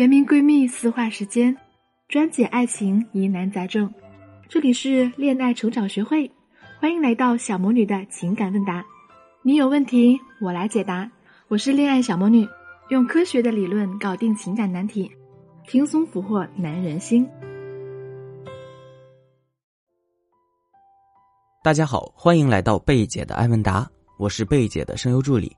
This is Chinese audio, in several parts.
全民闺蜜私话时间，专解爱情疑难杂症。这里是恋爱成长学会，欢迎来到小魔女的情感问答。你有问题，我来解答。我是恋爱小魔女，用科学的理论搞定情感难题，轻松俘获男人心。大家好，欢迎来到贝姐的爱问答，我是贝姐的声优助理。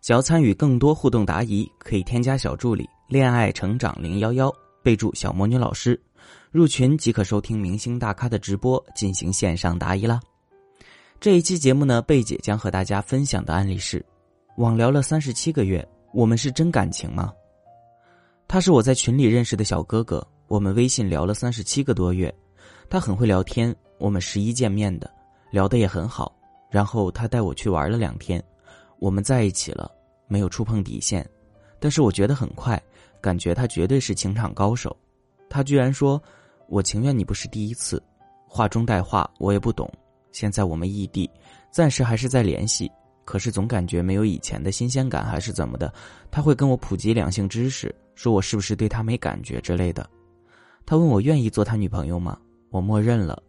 想要参与更多互动答疑，可以添加小助理“恋爱成长零幺幺”，备注“小魔女老师”，入群即可收听明星大咖的直播，进行线上答疑啦。这一期节目呢，贝姐将和大家分享的案例是：网聊了三十七个月，我们是真感情吗？他是我在群里认识的小哥哥，我们微信聊了三十七个多月，他很会聊天，我们十一见面的，聊得也很好，然后他带我去玩了两天。我们在一起了，没有触碰底线，但是我觉得很快，感觉他绝对是情场高手。他居然说：“我情愿你不是第一次。”话中带话，我也不懂。现在我们异地，暂时还是在联系，可是总感觉没有以前的新鲜感，还是怎么的？他会跟我普及两性知识，说我是不是对他没感觉之类的。他问我愿意做他女朋友吗？我默认了。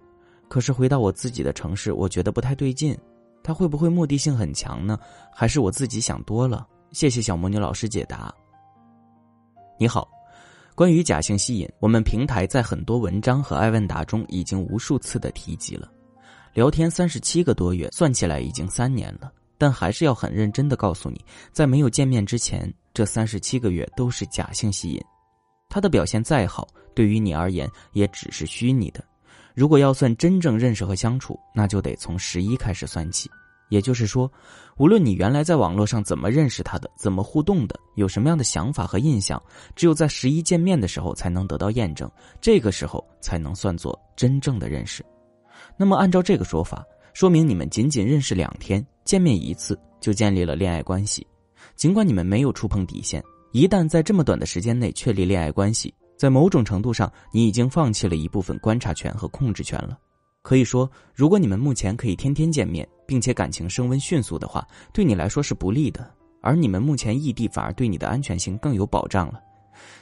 可是回到我自己的城市，我觉得不太对劲。他会不会目的性很强呢？还是我自己想多了？谢谢小魔女老师解答。你好，关于假性吸引，我们平台在很多文章和爱问答中已经无数次的提及了。聊天三十七个多月，算起来已经三年了，但还是要很认真的告诉你，在没有见面之前，这三十七个月都是假性吸引。他的表现再好，对于你而言也只是虚拟的。如果要算真正认识和相处，那就得从十一开始算起。也就是说，无论你原来在网络上怎么认识他的，怎么互动的，有什么样的想法和印象，只有在十一见面的时候才能得到验证，这个时候才能算作真正的认识。那么，按照这个说法，说明你们仅仅认识两天，见面一次就建立了恋爱关系。尽管你们没有触碰底线，一旦在这么短的时间内确立恋爱关系。在某种程度上，你已经放弃了一部分观察权和控制权了。可以说，如果你们目前可以天天见面，并且感情升温迅速的话，对你来说是不利的。而你们目前异地，反而对你的安全性更有保障了。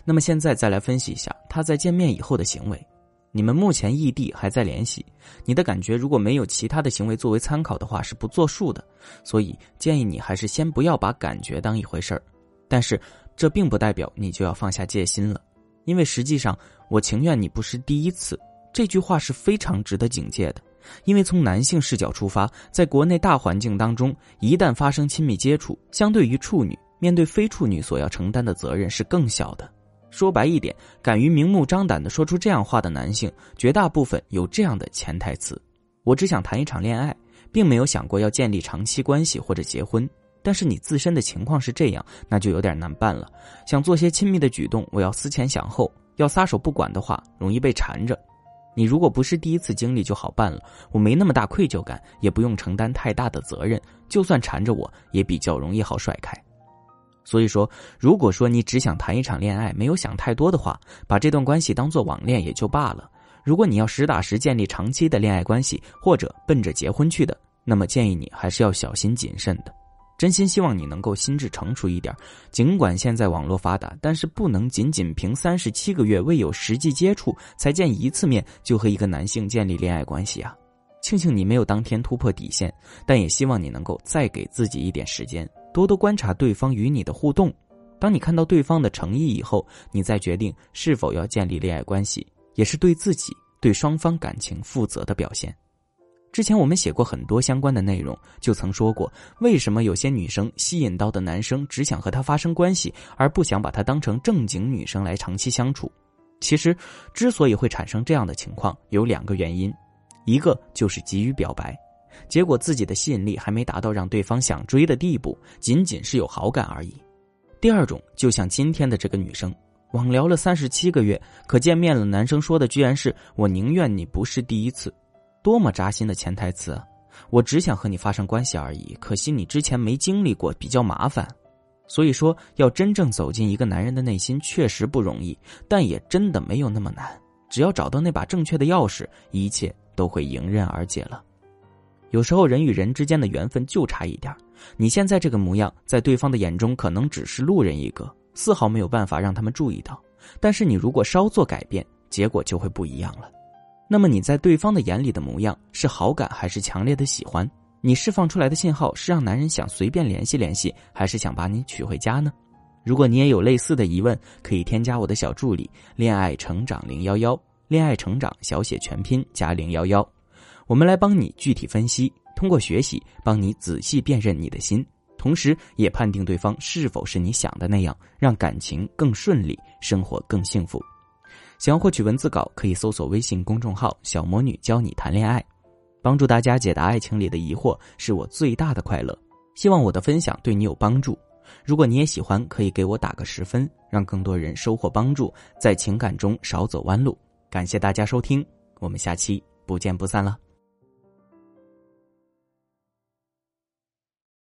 那么现在再来分析一下他在见面以后的行为。你们目前异地还在联系，你的感觉如果没有其他的行为作为参考的话，是不作数的。所以建议你还是先不要把感觉当一回事儿。但是这并不代表你就要放下戒心了。因为实际上，我情愿你不是第一次。这句话是非常值得警戒的，因为从男性视角出发，在国内大环境当中，一旦发生亲密接触，相对于处女，面对非处女所要承担的责任是更小的。说白一点，敢于明目张胆的说出这样话的男性，绝大部分有这样的潜台词：我只想谈一场恋爱，并没有想过要建立长期关系或者结婚。但是你自身的情况是这样，那就有点难办了。想做些亲密的举动，我要思前想后；要撒手不管的话，容易被缠着。你如果不是第一次经历就好办了，我没那么大愧疚感，也不用承担太大的责任。就算缠着我，也比较容易好甩开。所以说，如果说你只想谈一场恋爱，没有想太多的话，把这段关系当做网恋也就罢了。如果你要实打实建立长期的恋爱关系，或者奔着结婚去的，那么建议你还是要小心谨慎的。真心希望你能够心智成熟一点。尽管现在网络发达，但是不能仅仅凭三十七个月未有实际接触，才见一次面就和一个男性建立恋爱关系啊！庆幸你没有当天突破底线，但也希望你能够再给自己一点时间，多多观察对方与你的互动。当你看到对方的诚意以后，你再决定是否要建立恋爱关系，也是对自己、对双方感情负责的表现。之前我们写过很多相关的内容，就曾说过为什么有些女生吸引到的男生只想和她发生关系，而不想把她当成正经女生来长期相处。其实，之所以会产生这样的情况，有两个原因：一个就是急于表白，结果自己的吸引力还没达到让对方想追的地步，仅仅是有好感而已；第二种，就像今天的这个女生，网聊了三十七个月，可见面了，男生说的居然是我宁愿你不是第一次。多么扎心的潜台词！我只想和你发生关系而已，可惜你之前没经历过，比较麻烦。所以说，要真正走进一个男人的内心，确实不容易，但也真的没有那么难。只要找到那把正确的钥匙，一切都会迎刃而解了。有时候，人与人之间的缘分就差一点你现在这个模样，在对方的眼中可能只是路人一个，丝毫没有办法让他们注意到。但是你如果稍作改变，结果就会不一样了。那么你在对方的眼里的模样是好感还是强烈的喜欢？你释放出来的信号是让男人想随便联系联系，还是想把你娶回家呢？如果你也有类似的疑问，可以添加我的小助理“恋爱成长零幺幺”，恋爱成长小写全拼加零幺幺，我们来帮你具体分析，通过学习帮你仔细辨认你的心，同时也判定对方是否是你想的那样，让感情更顺利，生活更幸福。想要获取文字稿，可以搜索微信公众号“小魔女教你谈恋爱”，帮助大家解答爱情里的疑惑，是我最大的快乐。希望我的分享对你有帮助。如果你也喜欢，可以给我打个十分，让更多人收获帮助，在情感中少走弯路。感谢大家收听，我们下期不见不散了。